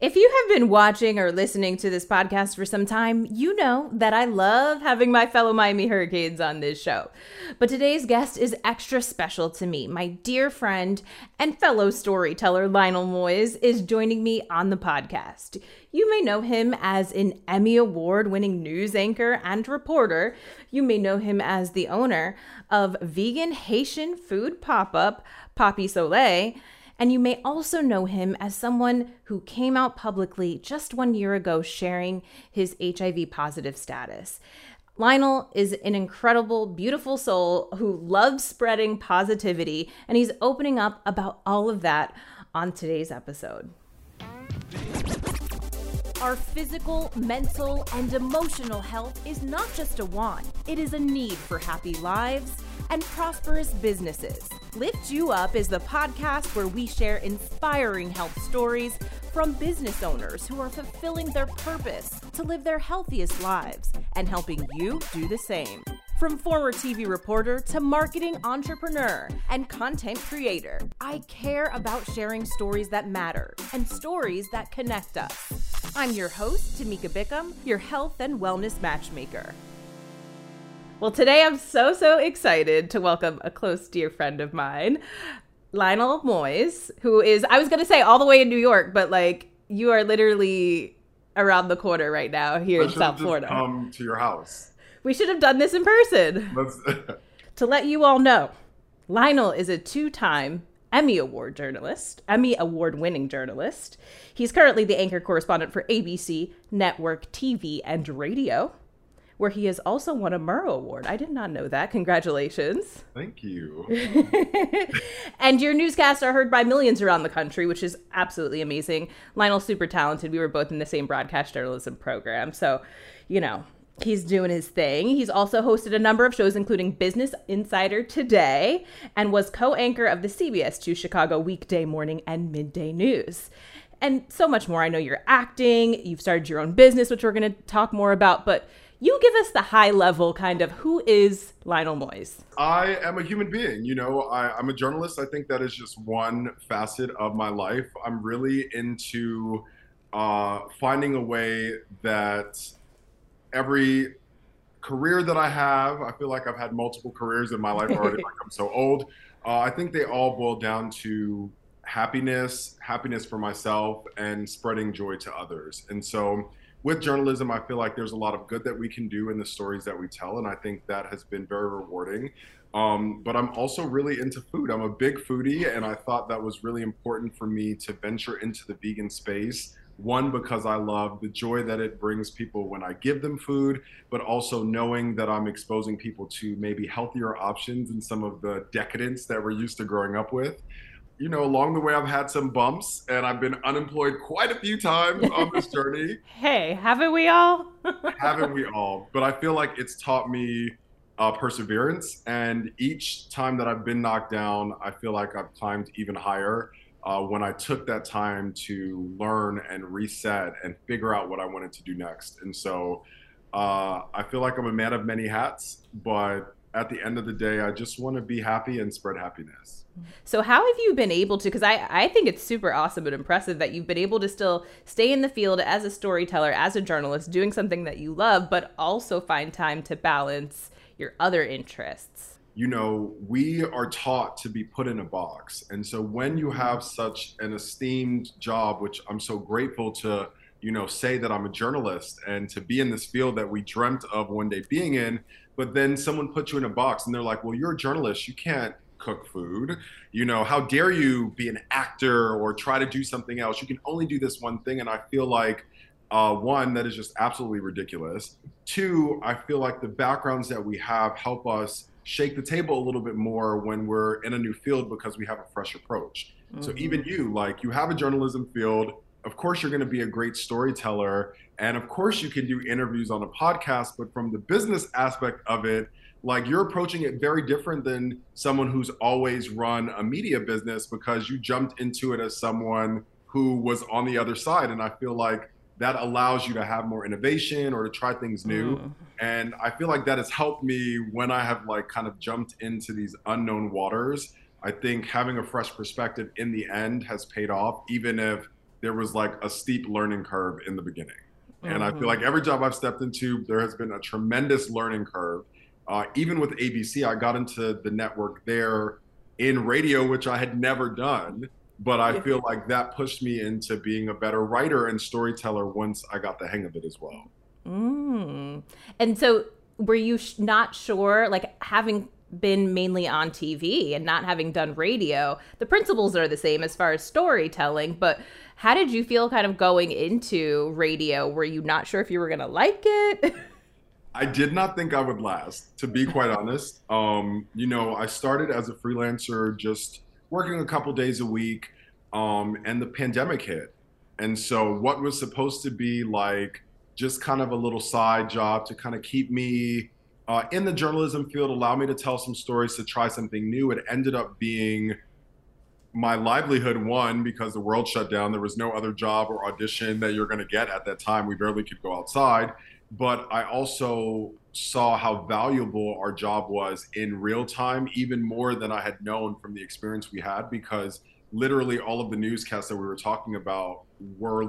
If you have been watching or listening to this podcast for some time, you know that I love having my fellow Miami Hurricanes on this show. But today's guest is extra special to me. My dear friend and fellow storyteller Lionel Moïse is joining me on the podcast. You may know him as an Emmy Award winning news anchor and reporter. You may know him as the owner of vegan Haitian food pop up Poppy Soleil and you may also know him as someone who came out publicly just one year ago sharing his HIV positive status. Lionel is an incredible, beautiful soul who loves spreading positivity, and he's opening up about all of that on today's episode. Our physical, mental, and emotional health is not just a want, it is a need for happy lives and prosperous businesses. Lift You Up is the podcast where we share inspiring health stories from business owners who are fulfilling their purpose to live their healthiest lives and helping you do the same. From former TV reporter to marketing entrepreneur and content creator, I care about sharing stories that matter and stories that connect us. I'm your host, Tamika Bickham, your health and wellness matchmaker. Well, today I'm so, so excited to welcome a close, dear friend of mine, Lionel Moïse, who is, I was going to say all the way in New York, but like you are literally around the corner right now here I in South Florida. Come to your house. We should have done this in person. to let you all know, Lionel is a two time Emmy Award journalist, Emmy Award winning journalist. He's currently the anchor correspondent for ABC, network, TV, and radio where he has also won a Murrow Award. I did not know that. Congratulations. Thank you. and your newscasts are heard by millions around the country, which is absolutely amazing. Lionel's super talented. We were both in the same broadcast journalism program. So, you know, he's doing his thing. He's also hosted a number of shows, including Business Insider Today, and was co anchor of the CBS 2 Chicago weekday morning and midday news. And so much more. I know you're acting, you've started your own business, which we're going to talk more about, but you give us the high level kind of who is Lionel Moïse? I am a human being. You know, I, am a journalist. I think that is just one facet of my life. I'm really into uh, finding a way that every career that I have, I feel like I've had multiple careers in my life already. like I'm so old. Uh, I think they all boil down to happiness, happiness for myself, and spreading joy to others. And so with journalism, I feel like there's a lot of good that we can do in the stories that we tell, and I think that has been very rewarding. Um, but I'm also really into food. I'm a big foodie, and I thought that was really important for me to venture into the vegan space. One, because I love the joy that it brings people when I give them food, but also knowing that I'm exposing people to maybe healthier options and some of the decadence that we're used to growing up with you know, along the way, I've had some bumps and I've been unemployed quite a few times on this journey. hey, haven't we all? haven't we all? But I feel like it's taught me uh, perseverance. And each time that I've been knocked down, I feel like I've climbed even higher uh, when I took that time to learn and reset and figure out what I wanted to do next. And so uh, I feel like I'm a man of many hats, but at the end of the day, I just want to be happy and spread happiness. So how have you been able to because I I think it's super awesome and impressive that you've been able to still stay in the field as a storyteller, as a journalist, doing something that you love, but also find time to balance your other interests. You know, we are taught to be put in a box. And so when you have such an esteemed job, which I'm so grateful to you know, say that I'm a journalist and to be in this field that we dreamt of one day being in, but then someone puts you in a box and they're like, well, you're a journalist. You can't cook food. You know, how dare you be an actor or try to do something else? You can only do this one thing. And I feel like, uh, one, that is just absolutely ridiculous. Two, I feel like the backgrounds that we have help us shake the table a little bit more when we're in a new field because we have a fresh approach. Mm-hmm. So even you, like, you have a journalism field. Of course, you're going to be a great storyteller. And of course, you can do interviews on a podcast. But from the business aspect of it, like you're approaching it very different than someone who's always run a media business because you jumped into it as someone who was on the other side and i feel like that allows you to have more innovation or to try things new mm. and i feel like that has helped me when i have like kind of jumped into these unknown waters i think having a fresh perspective in the end has paid off even if there was like a steep learning curve in the beginning. Mm-hmm. And I feel mm-hmm. like every job I've stepped into, there has been a tremendous learning curve. Uh, even with ABC, I got into the network there in radio, which I had never done. But I feel like that pushed me into being a better writer and storyteller once I got the hang of it as well. Mm. And so, were you sh- not sure, like having been mainly on TV and not having done radio, the principles are the same as far as storytelling, but how did you feel kind of going into radio? Were you not sure if you were going to like it? I did not think I would last, to be quite honest. Um, you know, I started as a freelancer, just working a couple days a week, um, and the pandemic hit. And so, what was supposed to be like just kind of a little side job to kind of keep me uh, in the journalism field, allow me to tell some stories, to try something new, it ended up being my livelihood one because the world shut down. There was no other job or audition that you're going to get at that time. We barely could go outside. But i also saw how valuable our job was in real time even more than i had known from the experience we had because literally all of the newscasts that we were talking about were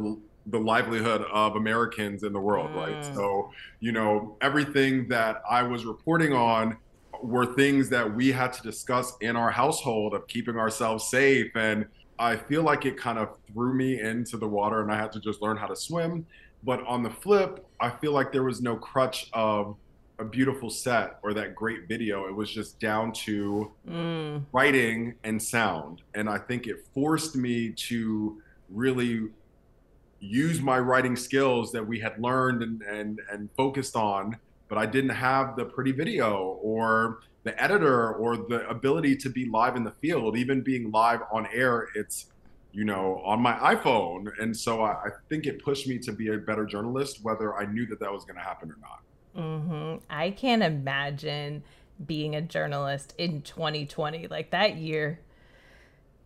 the livelihood of americans in the world mm. right so you know everything that i was reporting on were things that we had to discuss in our household of keeping ourselves safe. And I feel like it kind of threw me into the water and I had to just learn how to swim. But on the flip, I feel like there was no crutch of a beautiful set or that great video. It was just down to mm. writing and sound. And I think it forced me to really use my writing skills that we had learned and, and, and focused on but I didn't have the pretty video or the editor or the ability to be live in the field, even being live on air. It's, you know, on my iPhone. And so I, I think it pushed me to be a better journalist, whether I knew that that was going to happen or not. Mm-hmm. I can't imagine being a journalist in 2020. Like that year,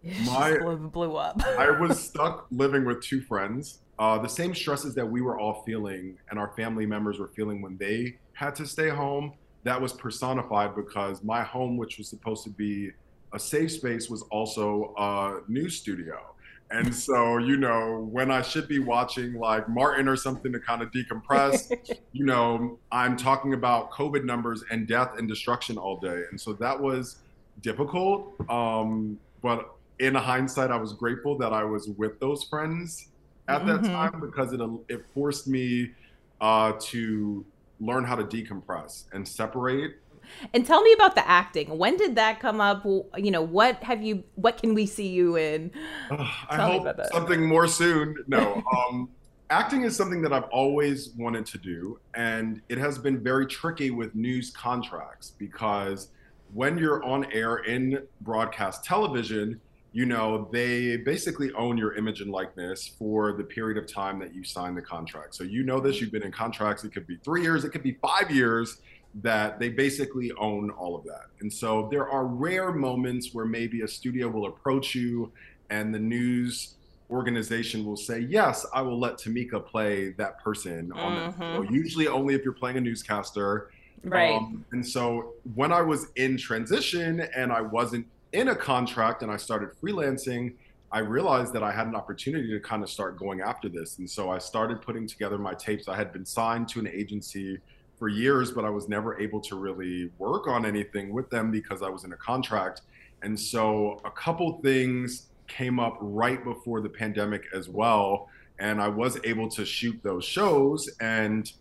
my, blew, blew up. I was stuck living with two friends. Uh, the same stresses that we were all feeling and our family members were feeling when they had to stay home, that was personified because my home, which was supposed to be a safe space, was also a news studio. And so, you know, when I should be watching like Martin or something to kind of decompress, you know, I'm talking about COVID numbers and death and destruction all day. And so that was difficult. Um, but in hindsight, I was grateful that I was with those friends at mm-hmm. that time because it, it forced me uh, to learn how to decompress and separate and tell me about the acting. When did that come up? You know, what have you? What can we see you in? Uh, I hope something more soon. No, um, acting is something that I've always wanted to do, and it has been very tricky with news contracts because when you're on air in broadcast television, you know, they basically own your image and likeness for the period of time that you sign the contract. So you know this, you've been in contracts, it could be three years, it could be five years, that they basically own all of that. And so there are rare moments where maybe a studio will approach you and the news organization will say, Yes, I will let Tamika play that person on mm-hmm. that show. Usually only if you're playing a newscaster. Right. Um, and so when I was in transition and I wasn't in a contract and I started freelancing, I realized that I had an opportunity to kind of start going after this. And so I started putting together my tapes. I had been signed to an agency for years, but I was never able to really work on anything with them because I was in a contract. And so a couple things came up right before the pandemic as well. And I was able to shoot those shows. And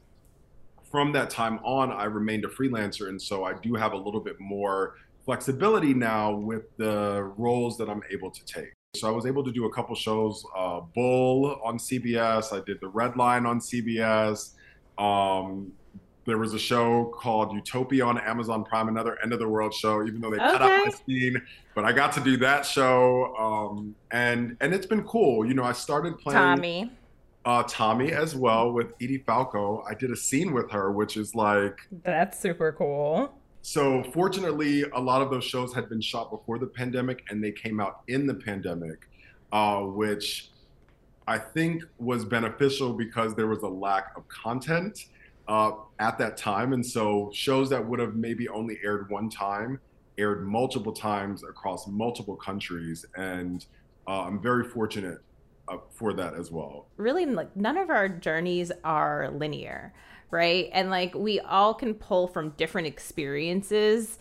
from that time on, I remained a freelancer. And so I do have a little bit more flexibility now with the roles that I'm able to take. So I was able to do a couple shows, uh, Bull on CBS. I did The Red Line on CBS. Um, there was a show called Utopia on Amazon Prime, another end of the world show, even though they okay. cut out my scene. But I got to do that show, um, and and it's been cool. You know, I started playing Tommy, uh, Tommy as well with Edie Falco. I did a scene with her, which is like that's super cool. So fortunately, a lot of those shows had been shot before the pandemic, and they came out in the pandemic, uh, which I think was beneficial because there was a lack of content uh, at that time, and so shows that would have maybe only aired one time aired multiple times across multiple countries, and uh, I'm very fortunate uh, for that as well. Really, like none of our journeys are linear, right? And like we all can pull from different experiences,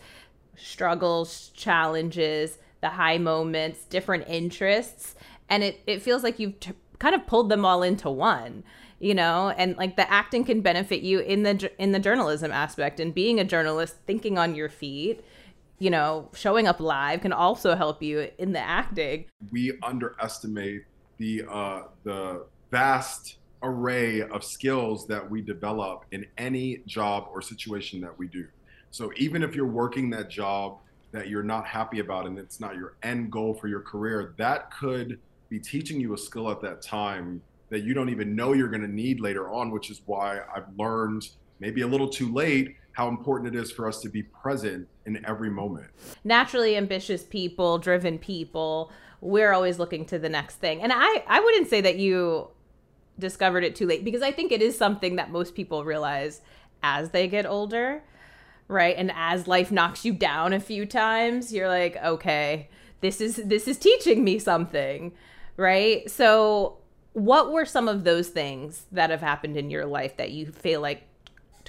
struggles, challenges, the high moments, different interests, and it it feels like you've t- kind of pulled them all into one you know? And like the acting can benefit you in the in the journalism aspect and being a journalist thinking on your feet you know showing up live can also help you in the acting. We underestimate the uh the vast array of skills that we develop in any job or situation that we do so even if you're working that job that you're not happy about and it's not your end goal for your career that could be teaching you a skill at that time that you don't even know you're going to need later on, which is why I've learned maybe a little too late how important it is for us to be present in every moment. Naturally ambitious people, driven people, we're always looking to the next thing. And I I wouldn't say that you discovered it too late because I think it is something that most people realize as they get older, right? And as life knocks you down a few times, you're like, okay, this is this is teaching me something, right? So what were some of those things that have happened in your life that you feel like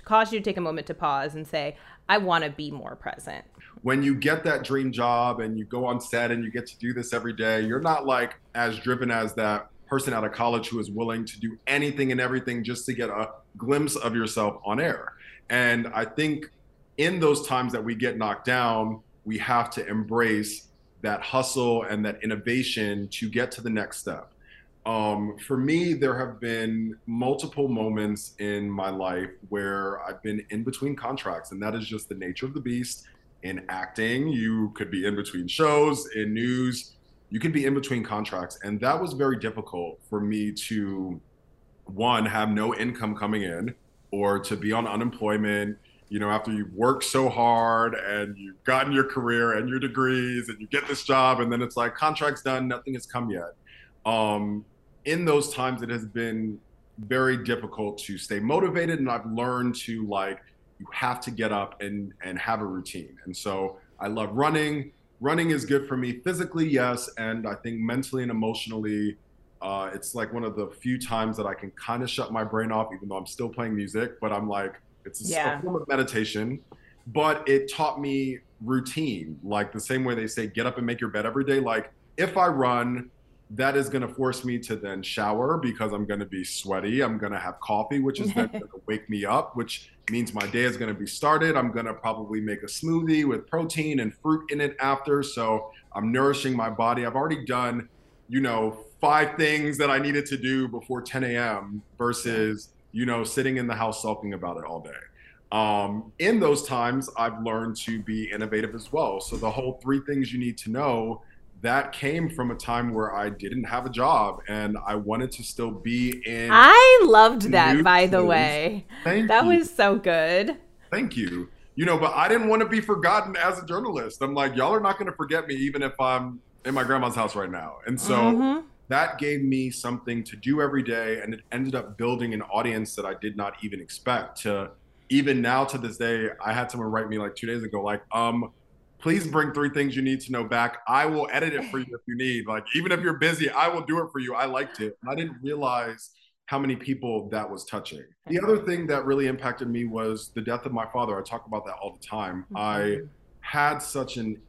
caused you to take a moment to pause and say, I want to be more present? When you get that dream job and you go on set and you get to do this every day, you're not like as driven as that person out of college who is willing to do anything and everything just to get a glimpse of yourself on air. And I think in those times that we get knocked down, we have to embrace that hustle and that innovation to get to the next step. Um, for me, there have been multiple moments in my life where I've been in between contracts, and that is just the nature of the beast. In acting, you could be in between shows, in news, you can be in between contracts. And that was very difficult for me to, one, have no income coming in, or to be on unemployment. You know, after you've worked so hard and you've gotten your career and your degrees and you get this job, and then it's like, contract's done, nothing has come yet. Um, in those times it has been very difficult to stay motivated and I've learned to like you have to get up and and have a routine. And so I love running. Running is good for me physically, yes, and I think mentally and emotionally uh, it's like one of the few times that I can kind of shut my brain off, even though I'm still playing music. But I'm like, it's a, yeah. form of meditation. But it taught me routine, like the same way they say, get up and make your bed every day. Like if I run, that is going to force me to then shower because I'm going to be sweaty. I'm going to have coffee, which is then going to wake me up, which means my day is going to be started. I'm going to probably make a smoothie with protein and fruit in it after. So I'm nourishing my body. I've already done, you know, five things that I needed to do before 10 a.m. versus, you know, sitting in the house sulking about it all day. Um, in those times, I've learned to be innovative as well. So the whole three things you need to know that came from a time where I didn't have a job and I wanted to still be in. I loved that, by the way. Thank that you. was so good. Thank you. You know, but I didn't want to be forgotten as a journalist. I'm like, y'all are not going to forget me, even if I'm in my grandma's house right now. And so mm-hmm. that gave me something to do every day. And it ended up building an audience that I did not even expect to. Even now to this day, I had someone write me like two days ago, like, um, please bring three things you need to know back. I will edit it for you if you need. Like, even if you're busy, I will do it for you. I liked it. And I didn't realize how many people that was touching. The other thing that really impacted me was the death of my father. I talk about that all the time. Mm-hmm. I had such an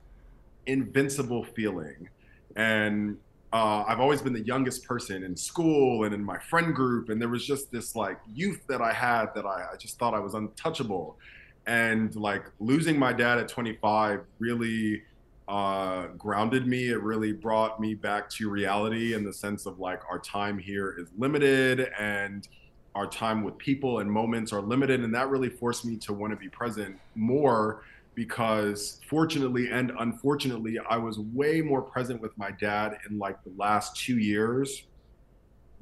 invincible feeling. And uh, I've always been the youngest person in school and in my friend group. And there was just this like youth that I had that I, I just thought I was untouchable and like losing my dad at 25 really uh, grounded me. It really brought me back to reality in the sense of like our time here is limited and our time with people and moments are limited. And that really forced me to want to be present more because fortunately and unfortunately, I was way more present with my dad in like the last two years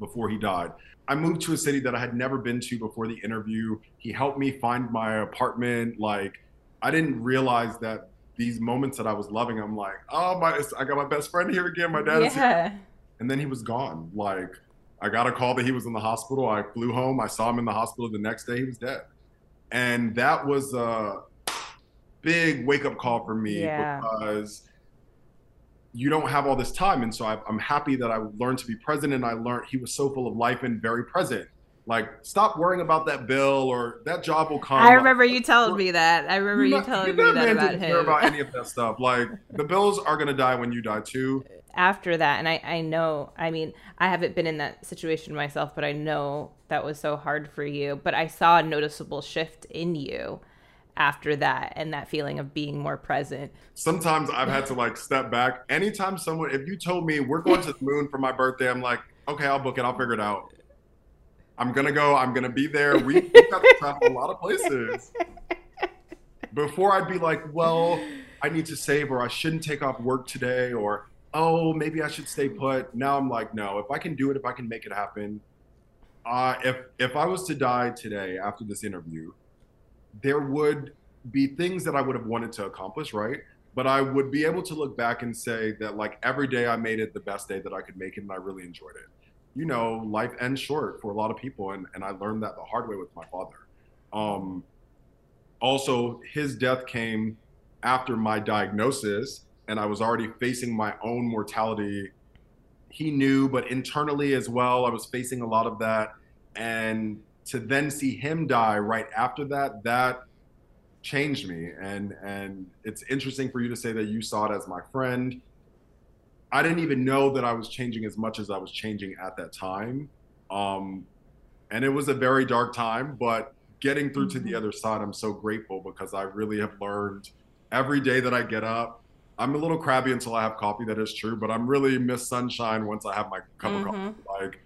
before he died. I moved to a city that I had never been to before the interview. He helped me find my apartment. Like, I didn't realize that these moments that I was loving, I'm like, oh my, I got my best friend here again. My dad yeah. is here. And then he was gone. Like, I got a call that he was in the hospital. I flew home. I saw him in the hospital the next day. He was dead. And that was a big wake up call for me yeah. because you don't have all this time. And so I, I'm happy that I learned to be present and I learned he was so full of life and very present. Like, stop worrying about that bill or that job will come. I remember you telling me that. I remember you telling me that, that about him. Care about any of that stuff. Like, the bills are gonna die when you die too. After that, and I, I know, I mean, I haven't been in that situation myself, but I know that was so hard for you. But I saw a noticeable shift in you after that and that feeling of being more present. Sometimes I've had to like step back. Anytime someone, if you told me we're going to the moon for my birthday, I'm like, okay, I'll book it. I'll figure it out. I'm gonna go. I'm gonna be there. We, have got to travel a lot of places. Before I'd be like, well, I need to save, or I shouldn't take off work today, or oh, maybe I should stay put. Now I'm like, no. If I can do it, if I can make it happen, uh, if if I was to die today after this interview, there would be things that I would have wanted to accomplish, right? But I would be able to look back and say that like every day I made it the best day that I could make it and I really enjoyed it. You know, life ends short for a lot of people and, and I learned that the hard way with my father. Um, also, his death came after my diagnosis and I was already facing my own mortality. He knew, but internally as well, I was facing a lot of that. And to then see him die right after that, that changed me. And and it's interesting for you to say that you saw it as my friend. I didn't even know that I was changing as much as I was changing at that time. Um, and it was a very dark time, but getting through mm-hmm. to the mm-hmm. other side, I'm so grateful because I really have learned every day that I get up. I'm a little crabby until I have coffee, that is true, but I'm really miss sunshine once I have my cup mm-hmm. of coffee. Like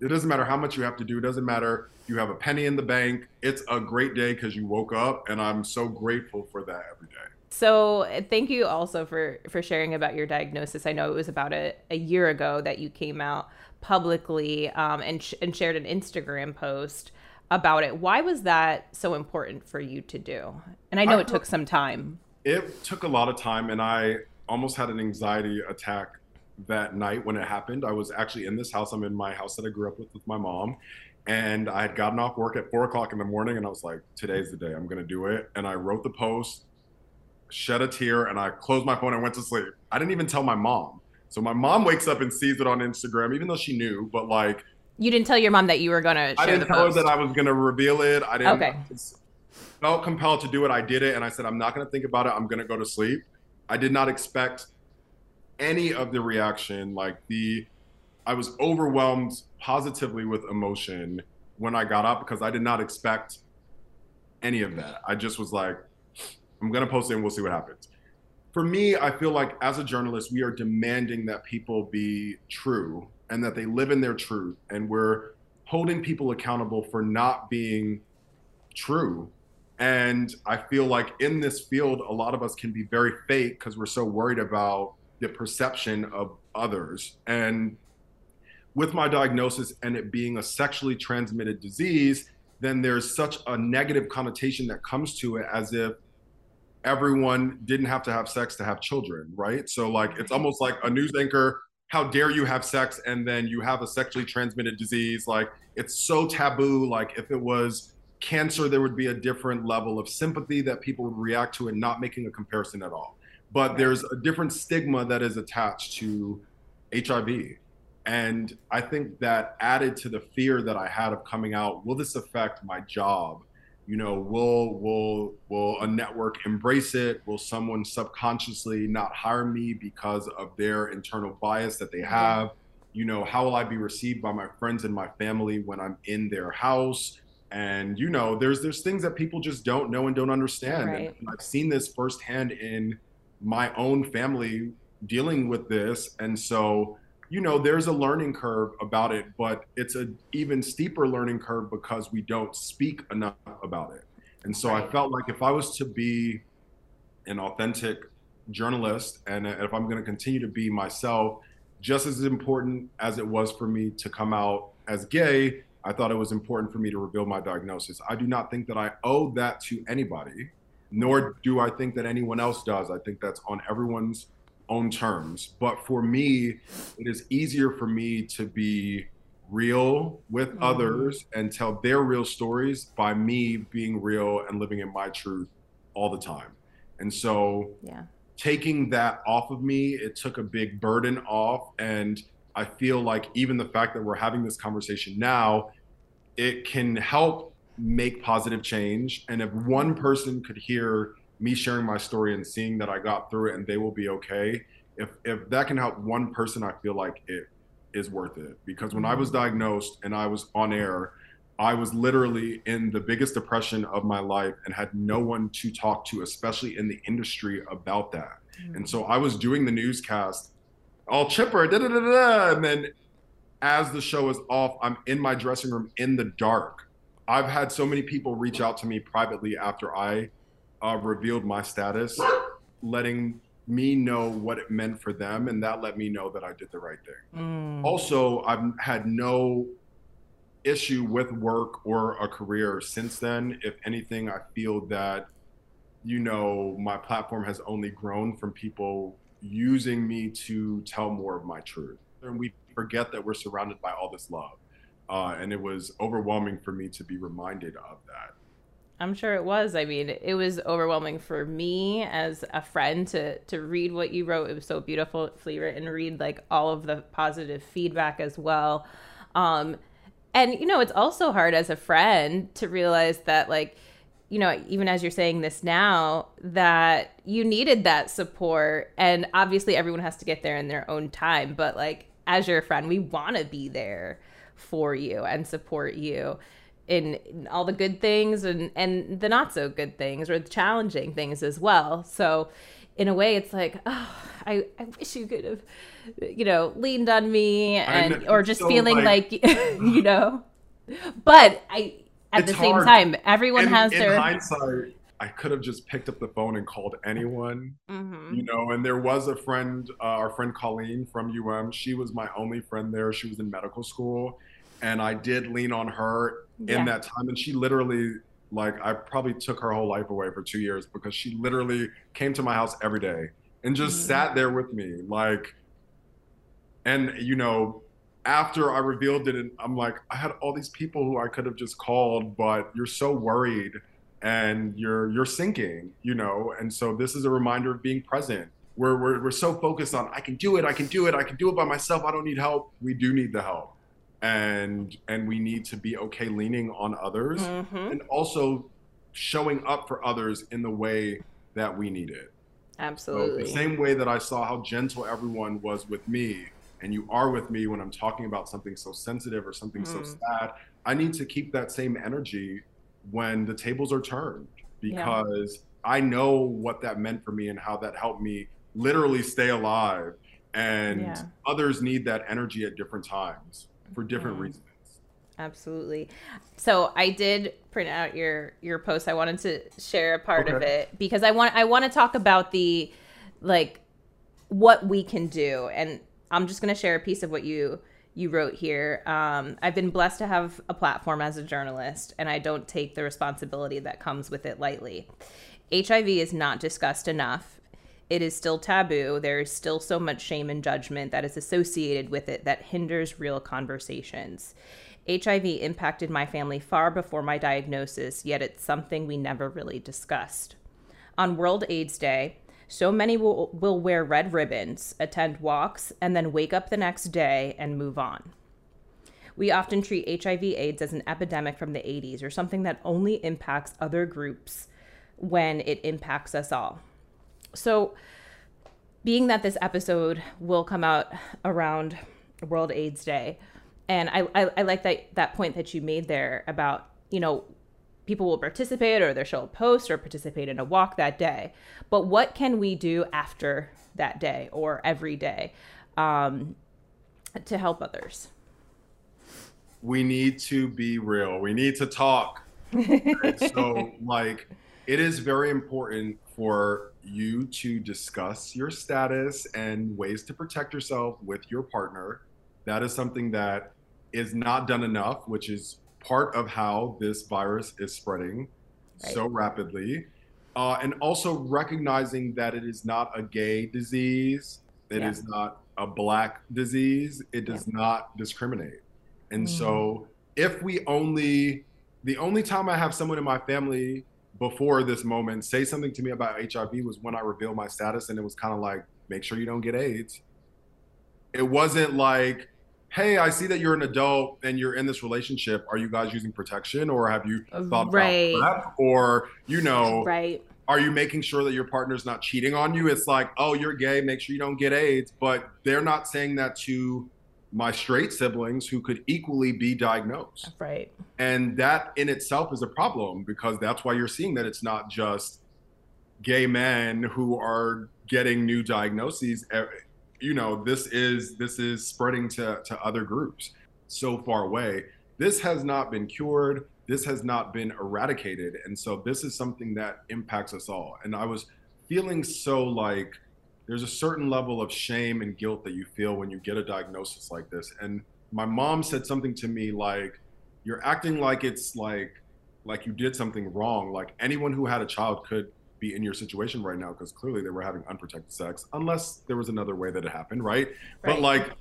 it doesn't matter how much you have to do. It doesn't matter you have a penny in the bank. It's a great day because you woke up, and I'm so grateful for that every day. So thank you also for for sharing about your diagnosis. I know it was about a, a year ago that you came out publicly um, and sh- and shared an Instagram post about it. Why was that so important for you to do? And I know I, it took some time. It took a lot of time, and I almost had an anxiety attack that night when it happened. I was actually in this house. I'm in my house that I grew up with with my mom. And I had gotten off work at four o'clock in the morning and I was like, today's the day. I'm going to do it. And I wrote the post, shed a tear, and I closed my phone and went to sleep. I didn't even tell my mom. So my mom wakes up and sees it on Instagram, even though she knew, but like. You didn't tell your mom that you were going to I didn't tell post. her that I was going to reveal it. I didn't. Okay. felt compelled to do it. I did it. And I said, I'm not going to think about it. I'm going to go to sleep. I did not expect any of the reaction, like the, I was overwhelmed positively with emotion when I got up because I did not expect any of that. I just was like, I'm gonna post it and we'll see what happens. For me, I feel like as a journalist, we are demanding that people be true and that they live in their truth, and we're holding people accountable for not being true. And I feel like in this field, a lot of us can be very fake because we're so worried about the perception of others. And with my diagnosis and it being a sexually transmitted disease, then there's such a negative connotation that comes to it as if everyone didn't have to have sex to have children, right? So, like, it's almost like a news anchor, how dare you have sex and then you have a sexually transmitted disease? Like, it's so taboo. Like, if it was cancer, there would be a different level of sympathy that people would react to and not making a comparison at all but there's a different stigma that is attached to HIV. And I think that added to the fear that I had of coming out, will this affect my job? You know, will will will a network embrace it? Will someone subconsciously not hire me because of their internal bias that they have? You know, how will I be received by my friends and my family when I'm in their house? And you know, there's there's things that people just don't know and don't understand. Right. And I've seen this firsthand in my own family dealing with this. And so you know there's a learning curve about it but it's an even steeper learning curve because we don't speak enough about it. And so i felt like if i was to be an authentic journalist and if i'm going to continue to be myself just as important as it was for me to come out as gay i thought it was important for me to reveal my diagnosis. I do not think that i owe that to anybody nor do I think that anyone else does. I think that's on everyone's own terms. But for me, it is easier for me to be real with mm-hmm. others and tell their real stories by me being real and living in my truth all the time. And so, yeah. taking that off of me, it took a big burden off. And I feel like even the fact that we're having this conversation now, it can help make positive change. And if one person could hear me sharing my story and seeing that I got through it and they will be okay, if if that can help one person, I feel like it is worth it. Because when I was diagnosed and I was on air, I was literally in the biggest depression of my life and had no one to talk to, especially in the industry about that. Mm-hmm. And so I was doing the newscast, all chipper, da da da da. And then as the show is off, I'm in my dressing room in the dark. I've had so many people reach out to me privately after I uh, revealed my status, letting me know what it meant for them. And that let me know that I did the right thing. Mm. Also, I've had no issue with work or a career since then. If anything, I feel that, you know, my platform has only grown from people using me to tell more of my truth. And we forget that we're surrounded by all this love. Uh, and it was overwhelming for me to be reminded of that. I'm sure it was. I mean, it was overwhelming for me as a friend to to read what you wrote. It was so beautifully written. Read like all of the positive feedback as well. Um, and you know, it's also hard as a friend to realize that like you know, even as you're saying this now, that you needed that support. And obviously, everyone has to get there in their own time. But like, as your friend, we want to be there for you and support you in, all the good things and and the not so good things or the challenging things as well. So, in a way, it's like, oh, I, I wish you could have you know, leaned on me and or just so feeling like, like you know. But I at the same hard. time, everyone in, has in their hindsight. I could have just picked up the phone and called anyone, mm-hmm. you know. And there was a friend, uh, our friend Colleen from UM. She was my only friend there. She was in medical school, and I did lean on her yeah. in that time. And she literally, like, I probably took her whole life away for two years because she literally came to my house every day and just mm-hmm. sat there with me, like and you know after I revealed it, and I'm like, I had all these people who I could have just called, but you're so worried and you're you're sinking, you know. And so this is a reminder of being present. We're, we're we're so focused on I can do it, I can do it, I can do it by myself. I don't need help. We do need the help, and and we need to be okay leaning on others, mm-hmm. and also showing up for others in the way that we need it. Absolutely. So the same way that I saw how gentle everyone was with me and you are with me when I'm talking about something so sensitive or something mm. so sad, I need to keep that same energy when the tables are turned because yeah. I know what that meant for me and how that helped me literally stay alive. And yeah. others need that energy at different times for different mm. reasons. Absolutely. So I did print out your your post. I wanted to share a part okay. of it because I want I want to talk about the like what we can do and I'm just going to share a piece of what you you wrote here. Um, I've been blessed to have a platform as a journalist, and I don't take the responsibility that comes with it lightly. HIV is not discussed enough. It is still taboo. There is still so much shame and judgment that is associated with it that hinders real conversations. HIV impacted my family far before my diagnosis, yet it's something we never really discussed. On World AIDS Day, so many will, will wear red ribbons, attend walks, and then wake up the next day and move on. We often treat HIV AIDS as an epidemic from the 80s or something that only impacts other groups when it impacts us all. So, being that this episode will come out around World AIDS Day, and I, I, I like that that point that you made there about you know people will participate or they'll show a post or participate in a walk that day. But what can we do after that day or every day um, to help others? We need to be real. We need to talk. so, like, it is very important for you to discuss your status and ways to protect yourself with your partner. That is something that is not done enough, which is part of how this virus is spreading right. so rapidly. Uh, and also recognizing that it is not a gay disease, it yeah. is not a black disease, it does yeah. not discriminate. And mm. so, if we only, the only time I have someone in my family before this moment say something to me about HIV was when I revealed my status, and it was kind of like, make sure you don't get AIDS. It wasn't like, hey, I see that you're an adult and you're in this relationship. Are you guys using protection, or have you uh, thought right. about that? Or you know, right? Are you making sure that your partner's not cheating on you? It's like, oh, you're gay. Make sure you don't get AIDS. But they're not saying that to my straight siblings who could equally be diagnosed. Right. And that in itself is a problem because that's why you're seeing that it's not just gay men who are getting new diagnoses. Eh, You know, this is this is spreading to to other groups so far away. This has not been cured. This has not been eradicated. And so this is something that impacts us all. And I was feeling so like there's a certain level of shame and guilt that you feel when you get a diagnosis like this. And my mom said something to me like, "You're acting like it's like like you did something wrong. Like anyone who had a child could be in your situation right now because clearly they were having unprotected sex, unless there was another way that it happened, right? right. But like."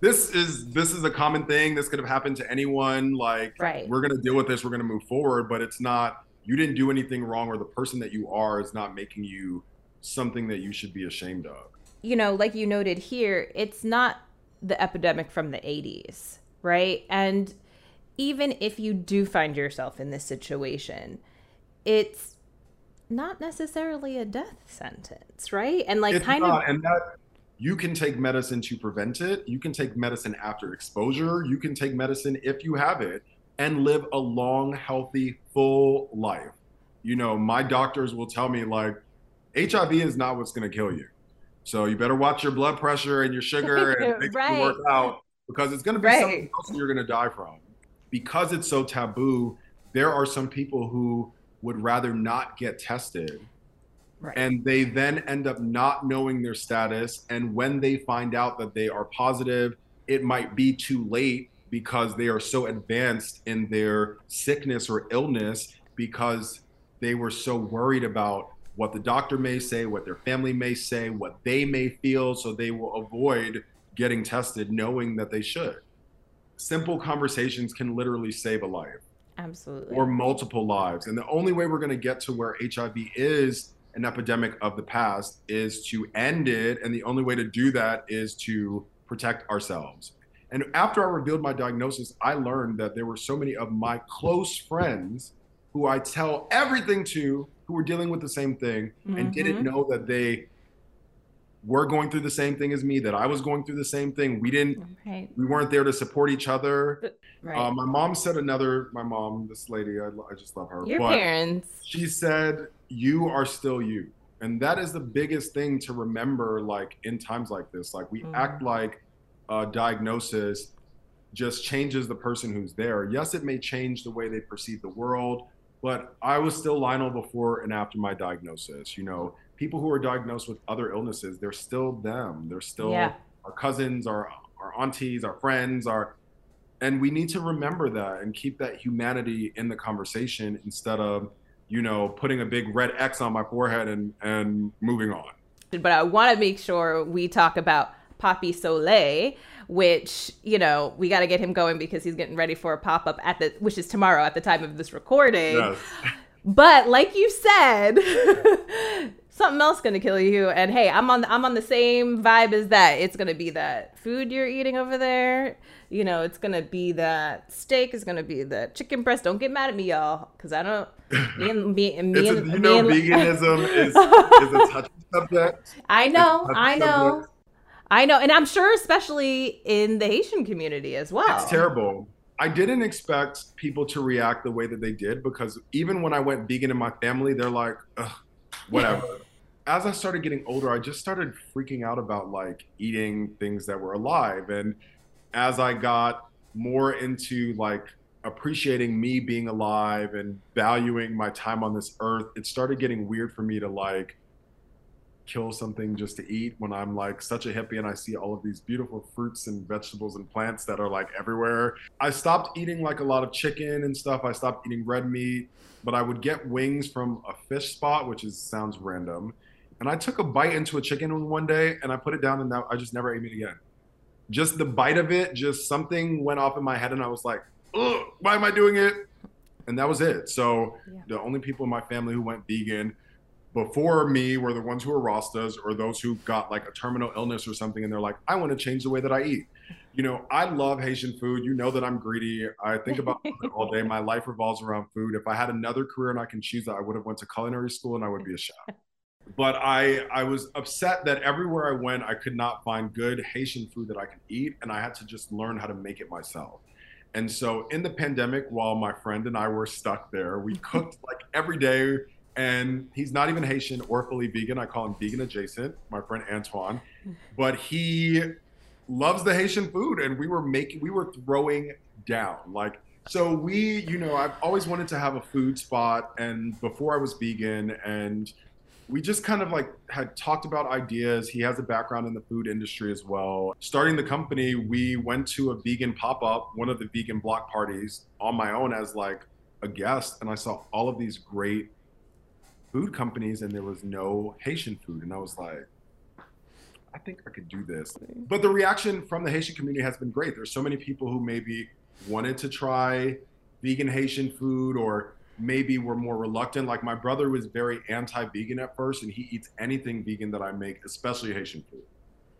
This is this is a common thing. This could have happened to anyone. Like right. we're gonna deal with this. We're gonna move forward. But it's not. You didn't do anything wrong, or the person that you are is not making you something that you should be ashamed of. You know, like you noted here, it's not the epidemic from the 80s, right? And even if you do find yourself in this situation, it's not necessarily a death sentence, right? And like it's kind not, of and that you can take medicine to prevent it. You can take medicine after exposure. You can take medicine if you have it and live a long, healthy, full life. You know, my doctors will tell me like HIV is not what's going to kill you. So you better watch your blood pressure and your sugar and make right. sure you work out because it's going to be right. something else you're going to die from. Because it's so taboo, there are some people who would rather not get tested. Right. And they then end up not knowing their status. And when they find out that they are positive, it might be too late because they are so advanced in their sickness or illness because they were so worried about what the doctor may say, what their family may say, what they may feel, so they will avoid getting tested knowing that they should. Simple conversations can literally save a life. Absolutely. Or multiple lives. And the only way we're going to get to where HIV is an epidemic of the past is to end it. And the only way to do that is to protect ourselves. And after I revealed my diagnosis, I learned that there were so many of my close friends who I tell everything to who were dealing with the same thing mm-hmm. and didn't mm-hmm. know that they were going through the same thing as me, that I was going through the same thing. We didn't, right. we weren't there to support each other. Right. Uh, my mom said another, my mom, this lady, I, I just love her. Your parents. She said, you are still you. And that is the biggest thing to remember, like in times like this. Like we mm. act like a diagnosis just changes the person who's there. Yes, it may change the way they perceive the world, but I was still Lionel before and after my diagnosis. You know, people who are diagnosed with other illnesses, they're still them. They're still yeah. our cousins, our our aunties, our friends, our and we need to remember that and keep that humanity in the conversation instead of, you know, putting a big red X on my forehead and and moving on. But I want to make sure we talk about Poppy Soleil, which, you know, we got to get him going because he's getting ready for a pop up at the, which is tomorrow at the time of this recording. Yes. But like you said, something else gonna kill you. And hey, I'm on I'm on the same vibe as that. It's gonna be that food you're eating over there. You know, it's gonna be that steak. It's gonna be the chicken breast. Don't get mad at me, y'all, because I don't. Me and me and me and you know, and, veganism is, is a touchy subject. I know, I know. Subject. I know, and I'm sure, especially in the Haitian community as well. It's terrible. I didn't expect people to react the way that they did because even when I went vegan in my family, they're like, whatever. As I started getting older, I just started freaking out about like eating things that were alive. And as I got more into like appreciating me being alive and valuing my time on this earth, it started getting weird for me to like kill something just to eat when I'm like such a hippie and I see all of these beautiful fruits and vegetables and plants that are like everywhere. I stopped eating like a lot of chicken and stuff. I stopped eating red meat, but I would get wings from a fish spot, which is sounds random. And I took a bite into a chicken one day and I put it down and now I just never ate meat again. Just the bite of it, just something went off in my head and I was like, why am I doing it? and that was it. So Yeah. the only people in my family who went vegan before me were the ones who were Rastas or those who got like a terminal illness or something, and they're like, I want to change the way that I eat. You know, I love Haitian food. You know that I'm greedy. I think about food all day. My life revolves around food. If I had another career and I can choose that, I would have went to culinary school and I would be a chef. But I I was upset that everywhere I went, I could not find good Haitian food that I could eat, and I had to just learn how to make it myself. And so in the pandemic, while my friend and I were stuck there, we cooked like every day. And he's not even Haitian or fully vegan. I call him vegan adjacent, my friend Antoine. But he loves the Haitian food. And we were making, we were throwing down. Like, so we, you know, I've always wanted to have a food spot. And before I was vegan, and we just kind of like had talked about ideas. He has a background in the food industry as well. Starting the company, we went to a vegan pop up, one of the vegan block parties on my own as like a guest. And I saw all of these great food companies, and there was no Haitian food. And I was like, I think I could do this. But the reaction from the Haitian community has been great. There's so many people who maybe wanted to try vegan Haitian food or maybe were more reluctant. Like my brother was very anti-vegan at first, and he eats anything vegan that I make, especially Haitian food.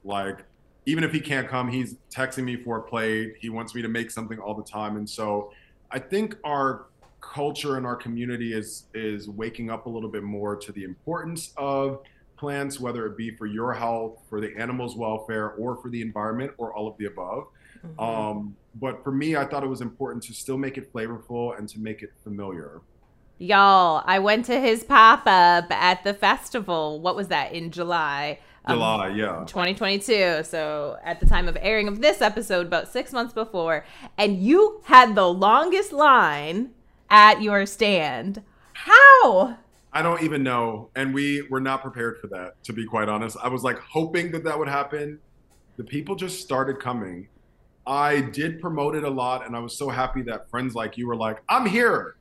Like even if he can't come, he's texting me for a plate. He wants me to make something all the time, and so I think our culture and our community is is waking up a little bit more to the importance of plants, whether it be for your health, for the animals' welfare, or for the environment, or all of the above. Mm-hmm. Um, but for me, I thought it was important to still make it flavorful and to make it familiar. Y'all, I went to his pop up at the festival. What was that in July? July, yeah. 2022. So at the time of airing of this episode, about six months before, and you had the longest line at your stand. How? I don't even know, and we were not prepared for that. To be quite honest, I was like hoping that that would happen. The people just started coming. I did promote it a lot, and I was so happy that friends like you were like, "I'm here,"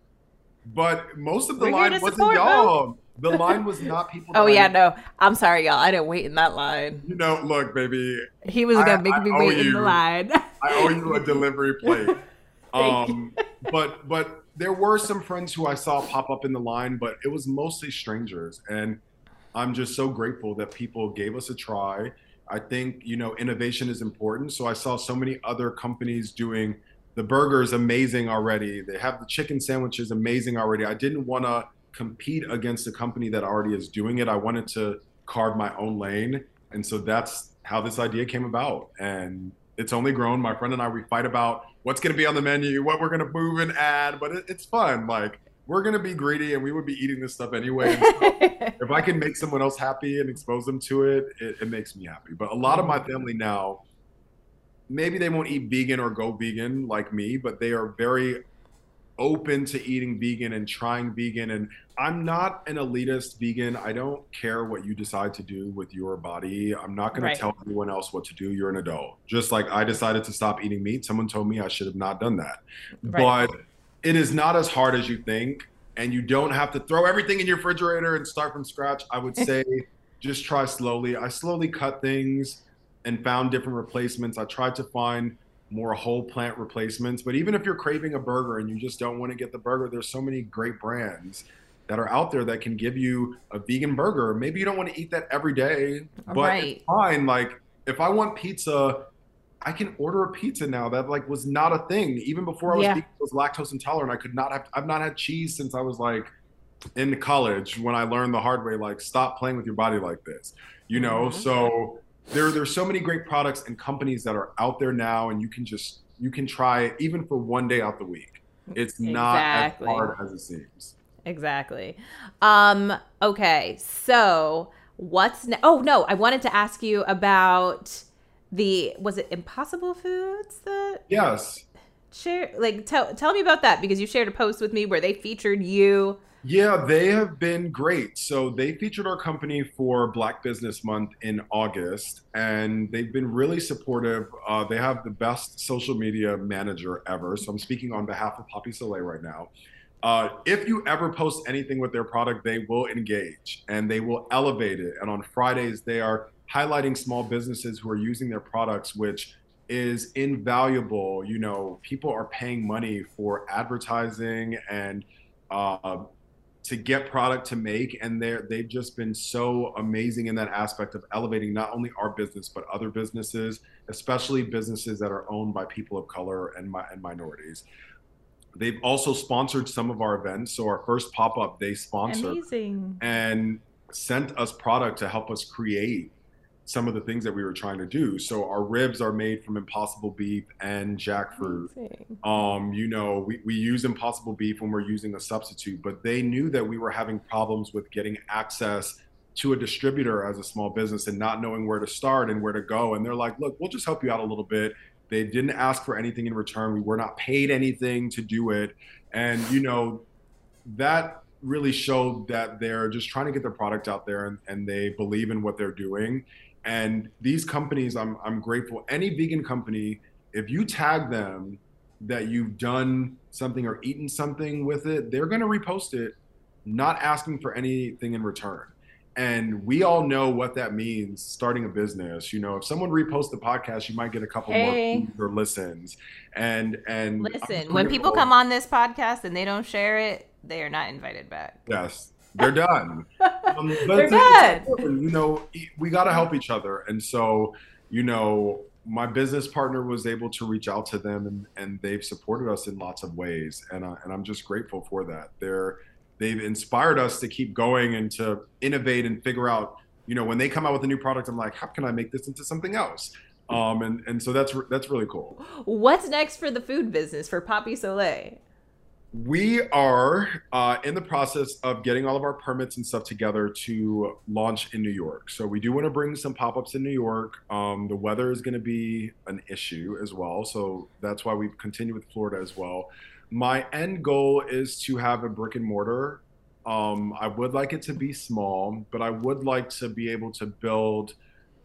but most of the We're line wasn't y'all. The line was not people. Oh yeah, no. I'm sorry, y'all. I didn't wait in that line. You know, look, baby, He was gonna make I me wait in the line. I owe you a delivery plate. Um, but but there were some friends who I saw pop up in the line, but it was mostly strangers, and I'm just so grateful that people gave us a try. I think you know innovation is important, so I saw so many other companies doing the burgers amazing already. They have the chicken sandwiches amazing already. I didn't want to compete against a company that already is doing it. I wanted to carve my own lane, and so that's how this idea came about. And it's only grown. My friend and I we fight about what's going to be on the menu, what we're going to move and add, but it, it's fun. Like we're going to be greedy, and we would be eating this stuff anyway. So if I can make someone else happy and expose them to it, it, it makes me happy. But a lot of my mm. family now, maybe they won't eat vegan or go vegan like me, but they are very open to eating vegan and trying vegan. And I'm not an elitist vegan. I don't care what you decide to do with your body. I'm not going Right. to tell anyone else what to do. You're an adult. Just like I decided to stop eating meat, someone told me I should have not done that. Right. But it is not as hard as you think. And you don't have to throw everything in your refrigerator and start from scratch. I would say just try slowly. I slowly cut things and found different replacements. I tried to find more whole plant replacements. But even if you're craving a burger and you just don't want to get the burger, there's so many great brands that are out there that can give you a vegan burger. Maybe you don't want to eat that every day, but Right. it's fine. Like if I want pizza, I can order a pizza now. That like was not a thing. Even before I was Yeah. vegan, I was lactose intolerant. I could not have I've not had cheese since I was like in college when I learned the hard way, like stop playing with your body like this. You know, Mhm. so there there's so many great products and companies that are out there now, and you can just you can try it even for one day out the week. It's not Exactly. as hard as it seems. Exactly. Um, okay, so what's ne- oh no, I wanted to ask you about the was it Impossible Foods that Yes. share like tell tell me about that because you shared a post with me where they featured you. Yeah, they have been great. So they featured our company for Black Business Month in August, and they've been really supportive. Uh, they have the best social media manager ever. So I'm speaking on behalf of Papi Soley right now. Uh, if you ever post anything with their product, they will engage and they will elevate it. And on Fridays, they are highlighting small businesses who are using their products, which is invaluable. You know, people are paying money for advertising and uh, to get product to make, and they're they've just been so amazing in that aspect of elevating not only our business but other businesses, especially businesses that are owned by people of color and my, and minorities. They've also sponsored some of our events. So our first pop up they sponsored Amazing. and sent us product to help us create some of the things that we were trying to do. So our ribs are made from impossible beef and jackfruit. Um, you know, we, we use impossible beef when we're using a substitute, but they knew that we were having problems with getting access to a distributor as a small business and not knowing where to start and where to go. And they're like, look, we'll just help you out a little bit. They didn't ask for anything in return. We were not paid anything to do it. And, you know, that really showed that they're just trying to get their product out there and, and they believe in what they're doing. And these companies, I'm, I'm grateful. Any vegan company, if you tag them that you've done something or eaten something with it, they're going to repost it, not asking for anything in return. And we all know what that means starting a business. You know, if someone reposts the podcast, you might get a couple Hey. more or listens. And and Listen, when people come on this podcast and they don't share it, they are not invited back. Yes, they're done. Um, but They're it's- done. it's important, You know, we got to help each other, and so you know, my business partner was able to reach out to them, and, and they've supported us in lots of ways, and I, and I'm just grateful for that. They're they've inspired us to keep going and to innovate and figure out. You know, when they come out with a new product, I'm like, how can I make this into something else? Um, and and so that's that's really cool. What's next for the food business for Papi Soley? We are uh, in the process of getting all of our permits and stuff together to launch in New York. So we do want to bring some pop-ups in New York. Um, the weather is going to be an issue as well, so that's why we've continued with Florida as well. My end goal is to have a brick and mortar. Um, I would like it to be small, but I would like to be able to build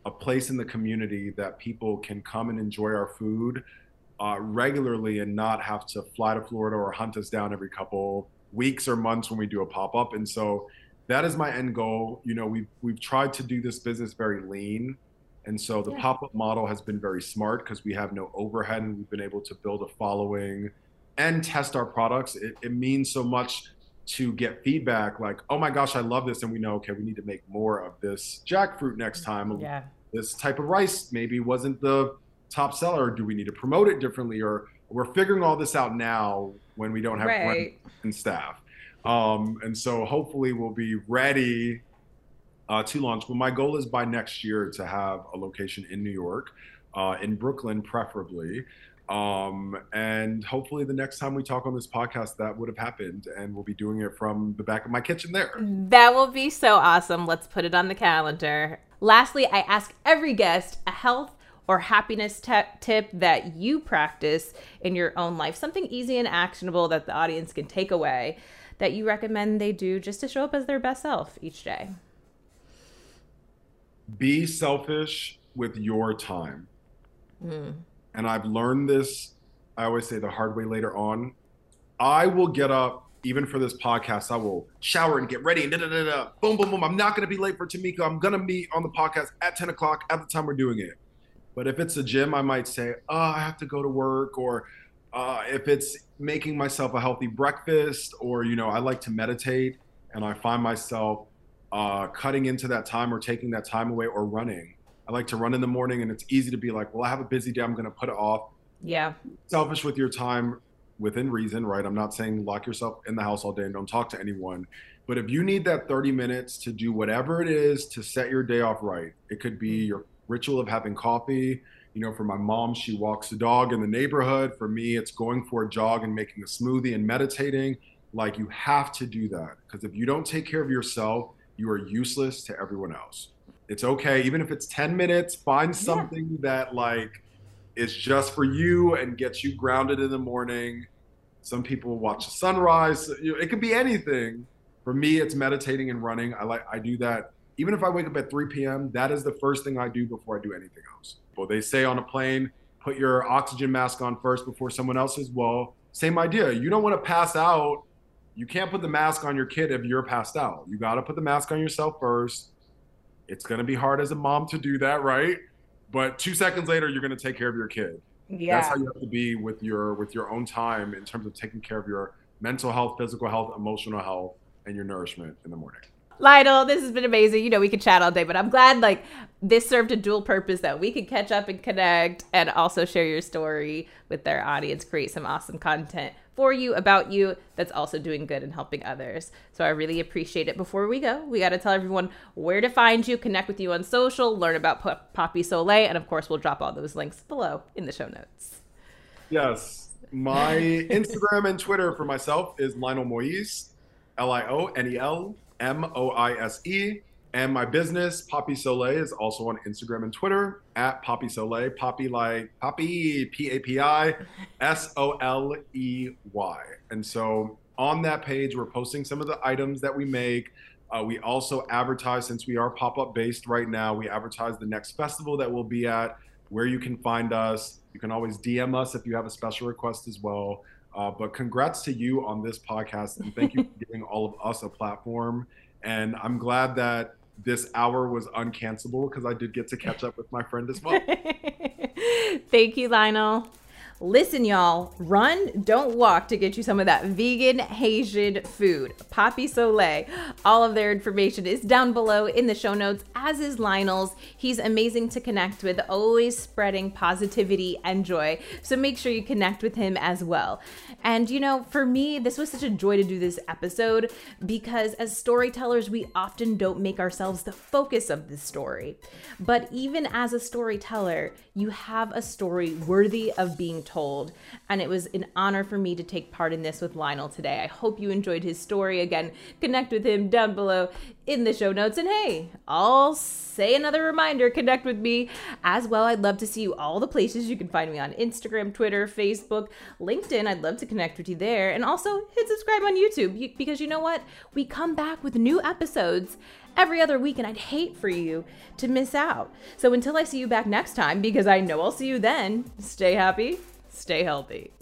a place in the community that people can come and enjoy our food uh, regularly and not have to fly to Florida or hunt us down every couple weeks or months when we do a pop up. And so that is my end goal. You know, we've we've tried to do this business very lean, and so the Yeah. pop up model has been very smart because we have no overhead and we've been able to build a following and test our products. It, it means so much to get feedback like, oh my gosh, I love this, and we know okay, we need to make more of this jackfruit next time Yeah. this type of rice maybe wasn't the top seller. or Do we need to promote it differently? Or we're figuring all this out now when we don't have Right. and staff. Um, and so hopefully we'll be ready uh, to launch. But my goal is by next year to have a location in New York, uh, in Brooklyn, preferably. Um, and hopefully the next time we talk on this podcast, that would have happened. And we'll be doing it from the back of my kitchen there. That will be so awesome. Let's put it on the calendar. Lastly, I ask every guest a health or happiness te- tip that you practice in your own life, something easy and actionable that the audience can take away that you recommend they do just to show up as their best self each day. be selfish with your time. Mm. And I've learned this, I always say the hard way later on. I will get up, even for this podcast, I will shower and get ready and da da da da. Boom, boom, boom. I'm not going to be late for Tamika. I'm going to meet on the podcast at 10 o'clock at the time we're doing it. But if it's a gym, I might say, oh, I have to go to work. Or uh, if it's making myself a healthy breakfast, or, you know, I like to meditate and I find myself uh, cutting into that time or taking that time away or running. I like to run in the morning and it's easy to be like, well, I have a busy day. I'm going to put it off. Yeah. Selfish with your time within reason, right? I'm not saying lock yourself in the house all day and don't talk to anyone. But if you need that 30 minutes to do whatever it is to set your day off right, it could be your ritual of having coffee. You know, for my mom, she walks the dog in the neighborhood. For me, it's going for a jog and making a smoothie and meditating. Like you have to do that because if you don't take care of yourself, you are useless to everyone else. It's okay, even if it's 10 minutes, find Yeah. something that like is just for you and gets you grounded in the morning. Some people watch the sunrise. It could be anything. For me, it's meditating and running. I like I do that even if I wake up at 3 p.m. That is the first thing I do before I do anything else. Well, they say on a plane, put your oxygen mask on first before someone else's. Well, same idea. You don't want to pass out. You can't put the mask on your kid if you're passed out. You got to put the mask on yourself first. It's going to be hard as a mom to do that, right? but two seconds later, you're going to take care of your kid. Yeah. That's how you have to be with your with your own time in terms of taking care of your mental health, physical health, emotional health, and your nourishment in the morning. Lionel, this has been amazing. You know, we could chat all day, but I'm glad like this served a dual purpose that we could catch up and connect and also share your story with their audience, create some awesome content for you about you that's also doing good and helping others. So I really appreciate it. Before we go, we got to tell everyone where to find you, connect with you on social, learn about P- Papi Soley, and of course, we'll drop all those links below in the show notes. Yes. My Instagram and Twitter for myself is Lionel Moïse, L I O N E L M O I S E. And my business, Papi Soley, is also on Instagram and Twitter at Papi Soley. Poppy like Poppy, P A P I S O L E Y. And so on that page, we're posting some of the items that we make. Uh, we also advertise, since we are pop up based right now, we advertise the next festival that we'll be at, where you can find us. You can always DM us if you have a special request as well. Uh, but congrats to you on this podcast, and thank you for giving all of us a platform. And I'm glad that this hour was uncancelable because I did get to catch up with my friend as well. Thank you, Lionel. Listen, y'all, run, don't walk to get you some of that vegan Haitian food. Papi Soley. All of their information is down below in the show notes, as is Lionel's. He's amazing to connect with, always spreading positivity and joy. So make sure you connect with him as well. And you know, for me, this was such a joy to do this episode because as storytellers, we often don't make ourselves the focus of the story. But even as a storyteller, you have a story worthy of being told. And it was an honor for me to take part in this with Lionel today. I hope you enjoyed his story. Again, connect with him down below in the show notes. And hey, I'll say another reminder connect with me as well. I'd love to see you all the places you can find me on Instagram, Twitter, Facebook, LinkedIn. I'd love to connect with you there. And also hit subscribe on YouTube because you know what? We come back with new episodes every other week, and I'd hate for you to miss out. So until I see you back next time, because I know I'll see you then, stay happy, stay healthy.